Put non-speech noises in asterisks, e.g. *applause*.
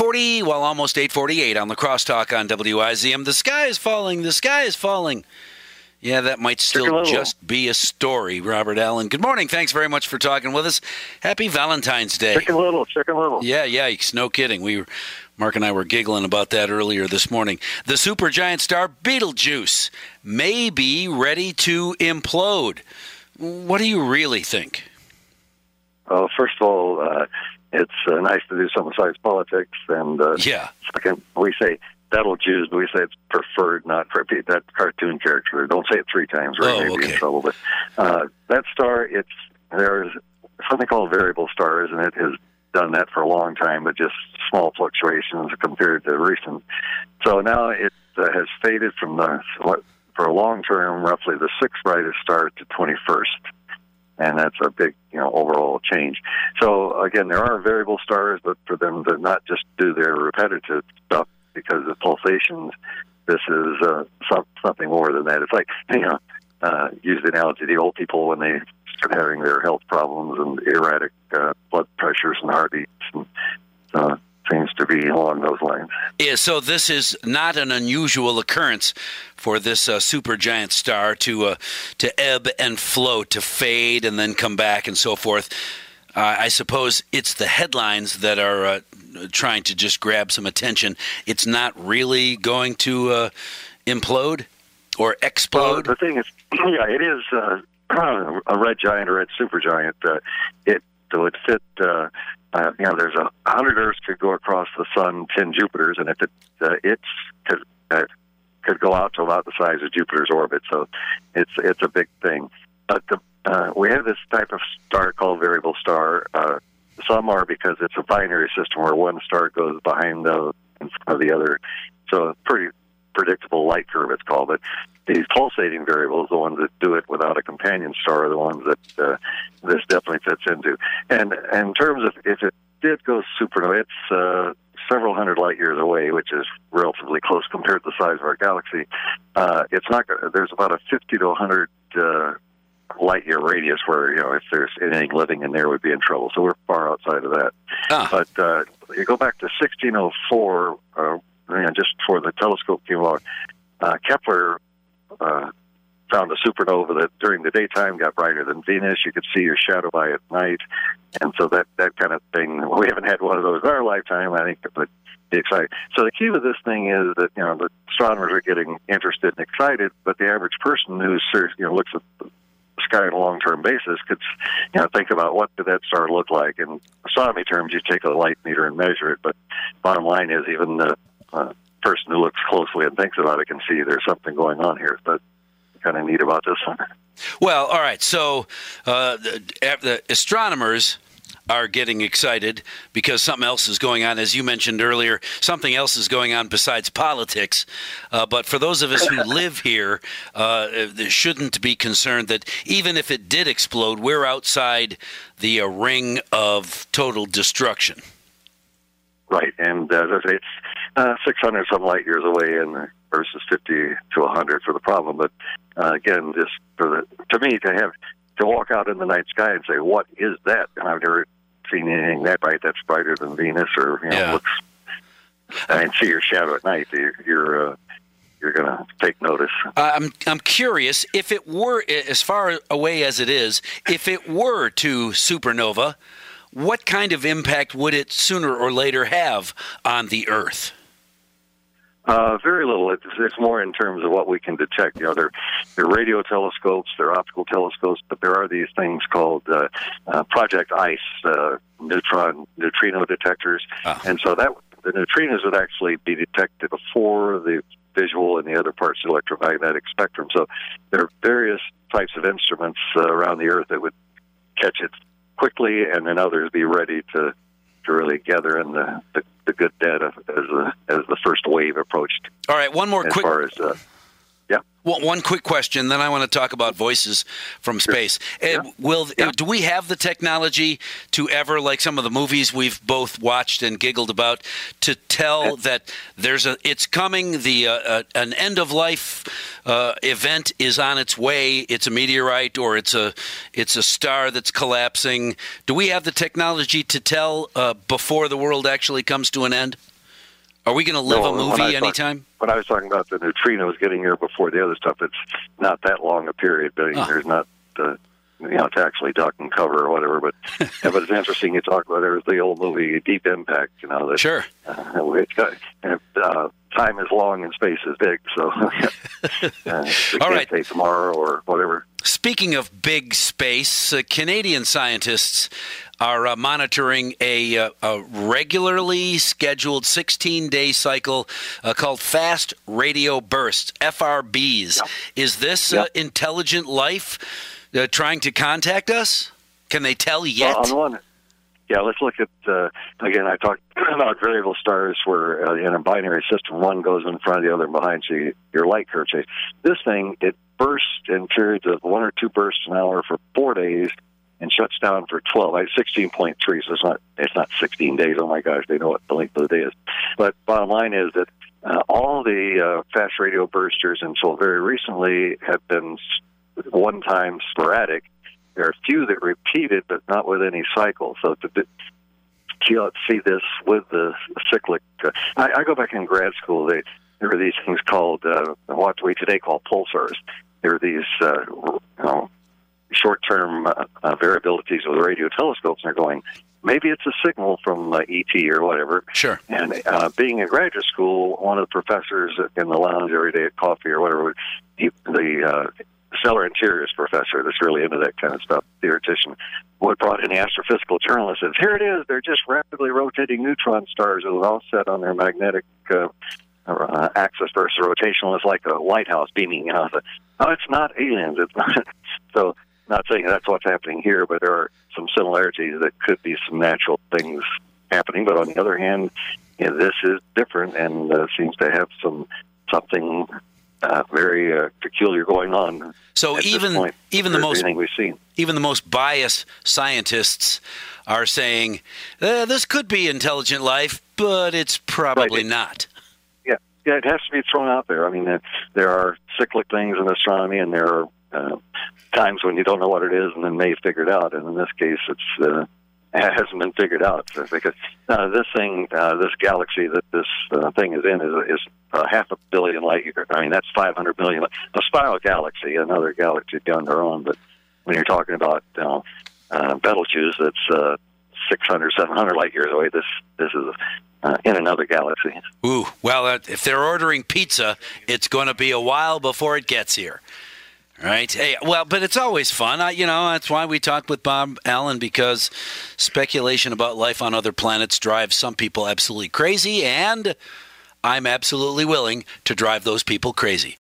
840, well, almost 848 on the crosstalk on WIZM. The sky is falling. The sky is falling. Yeah, that might still just be a story, Robert Allen. Good morning. Thanks very much for talking with us. Happy Valentine's Day. Chicken Little, Chicken Little. Yeah, yikes. No kidding. We were, Mark and I were giggling about that earlier this morning. The supergiant star Betelgeuse may be ready to implode. What do you really think? Well, first of all, uh, it's uh, nice to do something besides politics. And uh, yeah, second, we say Betelgeuse, but we say it's preferred, not to repeat that cartoon character. Don't say it three times, right? Oh, Maybe okay. in trouble. But uh, that star, it's there's something called variable stars, and it has done that for a long time, but just small fluctuations compared to recent. So now it uh, has faded from the for a long term, roughly the sixth brightest star to 21st and that's a big, you know, overall change. So again, there are variable stars, but for them to not just do their repetitive stuff, because of pulsations. This is uh, some, something more than that. It's like you know, uh, use the analogy to the old people when they start having their health problems and erratic uh, blood pressures and heartbeats. And, uh, seems to be along those lines. Yeah, so this is not an unusual occurrence for this uh, supergiant star to uh, to ebb and flow, to fade and then come back and so forth. Uh, I suppose it's the headlines that are uh, trying to just grab some attention. It's not really going to uh, implode or explode. Well, the thing is, *clears throat* yeah, it is uh, *clears throat* a red giant or red supergiant. Uh, it would fit. Uh, uh, you know, there's a hundred Earths could go across the Sun, ten Jupiters, and if it uh, it's could uh, could go out to about the size of Jupiter's orbit. So it's it's a big thing. But the, uh, we have this type of star called variable star. Uh, some are because it's a binary system where one star goes behind the of the other. So a pretty predictable light curve, it's called. But these pulsating variables, the ones that do it without a companion star, are the ones that uh, this definitely fits into. And, and in terms of if it did go supernova, it's uh, several hundred light years away, which is relatively close compared to the size of our galaxy. Uh, it's not. There's about a 50 to 100 uh, light year radius where you know if there's anything living in there we'd be in trouble. So we're far outside of that. Ah. But uh, you go back to 1604, uh, and just before the telescope came along, uh, Kepler uh, found a supernova that during the daytime got brighter than Venus. You could see your shadow by at night, and so that that kind of thing. We haven't had one of those in our lifetime, I think, but be excited. So the key to this thing is that you know the astronomers are getting interested and excited, but the average person who's you know looks at the sky on a long-term basis could, you know, think about what did that star look like. In astronomy terms, you take a light meter and measure it. But bottom line is, even the uh, person who looks closely and thinks about it can see there's something going on here. But kind of neat about this one. Well, all right. So uh, the, the astronomers are getting excited because something else is going on. As you mentioned earlier, something else is going on besides politics. Uh, but for those of us who *laughs* live here, uh, shouldn't be concerned that even if it did explode, we're outside the uh, ring of total destruction. Right, and as I say, it's uh, 600 some light years away, and versus 50 to 100 for the problem. But uh, again, just for the to me to have to walk out in the night sky and say, "What is that?" and I've never seen anything that bright that's brighter than Venus or you know yeah. looks. And see your shadow at night. You're, you're uh, you're going to take notice. I'm I'm curious if it were as far away as it is, if it were to supernova, what kind of impact would it sooner or later have on the Earth? Uh, very little. It's, it's more in terms of what we can detect. You know, they're, they're radio telescopes, they're optical telescopes, but there are these things called uh, uh, Project ICE, uh, neutron neutrino detectors, ah. and so that the neutrinos would actually be detected before the visual and the other parts of the electromagnetic spectrum. So there are various types of instruments uh, around the Earth that would catch it quickly, and then others be ready to to really gather in the, the, the good data as the as the first wave approached. All right, one more as quick. Far as, uh. Well, one quick question, then I want to talk about voices from space. Yeah. Uh, Will Yeah. do we have the technology to ever, like some of the movies we've both watched and giggled about, to tell that there's a it's coming, the uh, uh, an end of life uh, event is on its way. It's a meteorite or it's a it's a star that's collapsing. Do we have the technology to tell uh, before the world actually comes to an end? Are we going to live No, a movie talk- anytime? When I was talking about the neutrinos getting here before the other stuff, it's not that long a period. But Ah. there's not, uh, you know, to actually duck and cover or whatever. But *laughs* yeah, but it's interesting you talk about. There was the old movie Deep Impact. You know, that Sure. uh, got, *laughs* uh, time is long and space is big. So *laughs* uh, All can't right. say tomorrow or whatever. Speaking of big space, uh, Canadian scientists are uh, monitoring a, uh, a regularly scheduled 16 day cycle uh, called fast radio bursts, FRBs. Yep. Is this Yep. uh, intelligent life uh, trying to contact us? Can they tell yet? Well, on one, yeah, let's look at uh, again. I talked *clears throat* about variable stars, where uh, in a binary system, one goes in front of the other and behind, so you, your light curve change. This thing it bursts in periods of one or two bursts an hour for four days, and shuts down for twelve. I sixteen point three, so it's not it's not sixteen days. Oh my gosh, they know what the length of the day is. But bottom line is that uh, all the uh, fast radio bursters until very recently have been one time sporadic. There are a few that repeated, but not with any cycle. So to to see this with the cyclic, uh, I, I go back in grad school. They there were these things called uh, what we today call pulsars. There were these uh, you know, short-term uh, uh, variabilities with radio telescopes, and they're going. Maybe it's a signal from uh, ET or whatever. Sure. And uh, being in graduate school, one of the professors in the lounge every day at coffee or whatever, he, the uh, stellar interiors professor that's really into that kind of stuff, theoretician, would brought in the astrophysical journal and says, "Here it is. They're just rapidly rotating neutron stars with all set on their magnetic uh, uh, axis versus rotational. It's like a lighthouse beaming." Know, "Oh, it's not aliens. It's not." *laughs* so, not saying that's what's happening here, but there are some similarities that could be some natural things happening. But on the other hand, yeah, this is different and uh, seems to have some something uh, very uh, peculiar going on. So even point, even the most anything we've seen. even the most biased scientists are saying eh, this could be intelligent life, but it's probably Right. not. Yeah, yeah, it has to be thrown out there. I mean, there are cyclic things in astronomy, and there are uh, times when you don't know what it is, and then may figure it out. And in this case, it's uh, *laughs* it hasn't been figured out because uh, this thing, uh, this galaxy that this uh, thing is in, is, is uh, half a billion light years. I mean, that's 500 million. A spiral galaxy, another galaxy beyond our own. But when you're talking about you know, uh, Betelgeuse, that's uh, 600, 700 light years away. This this is uh, in another galaxy. Ooh, well, uh, if they're ordering pizza, it's going to be a while before it gets here. Right? Hey, well, but it's always fun. I, you know, that's why we talked with Bob Allen because speculation about life on other planets drives some people absolutely crazy, and I'm absolutely willing to drive those people crazy.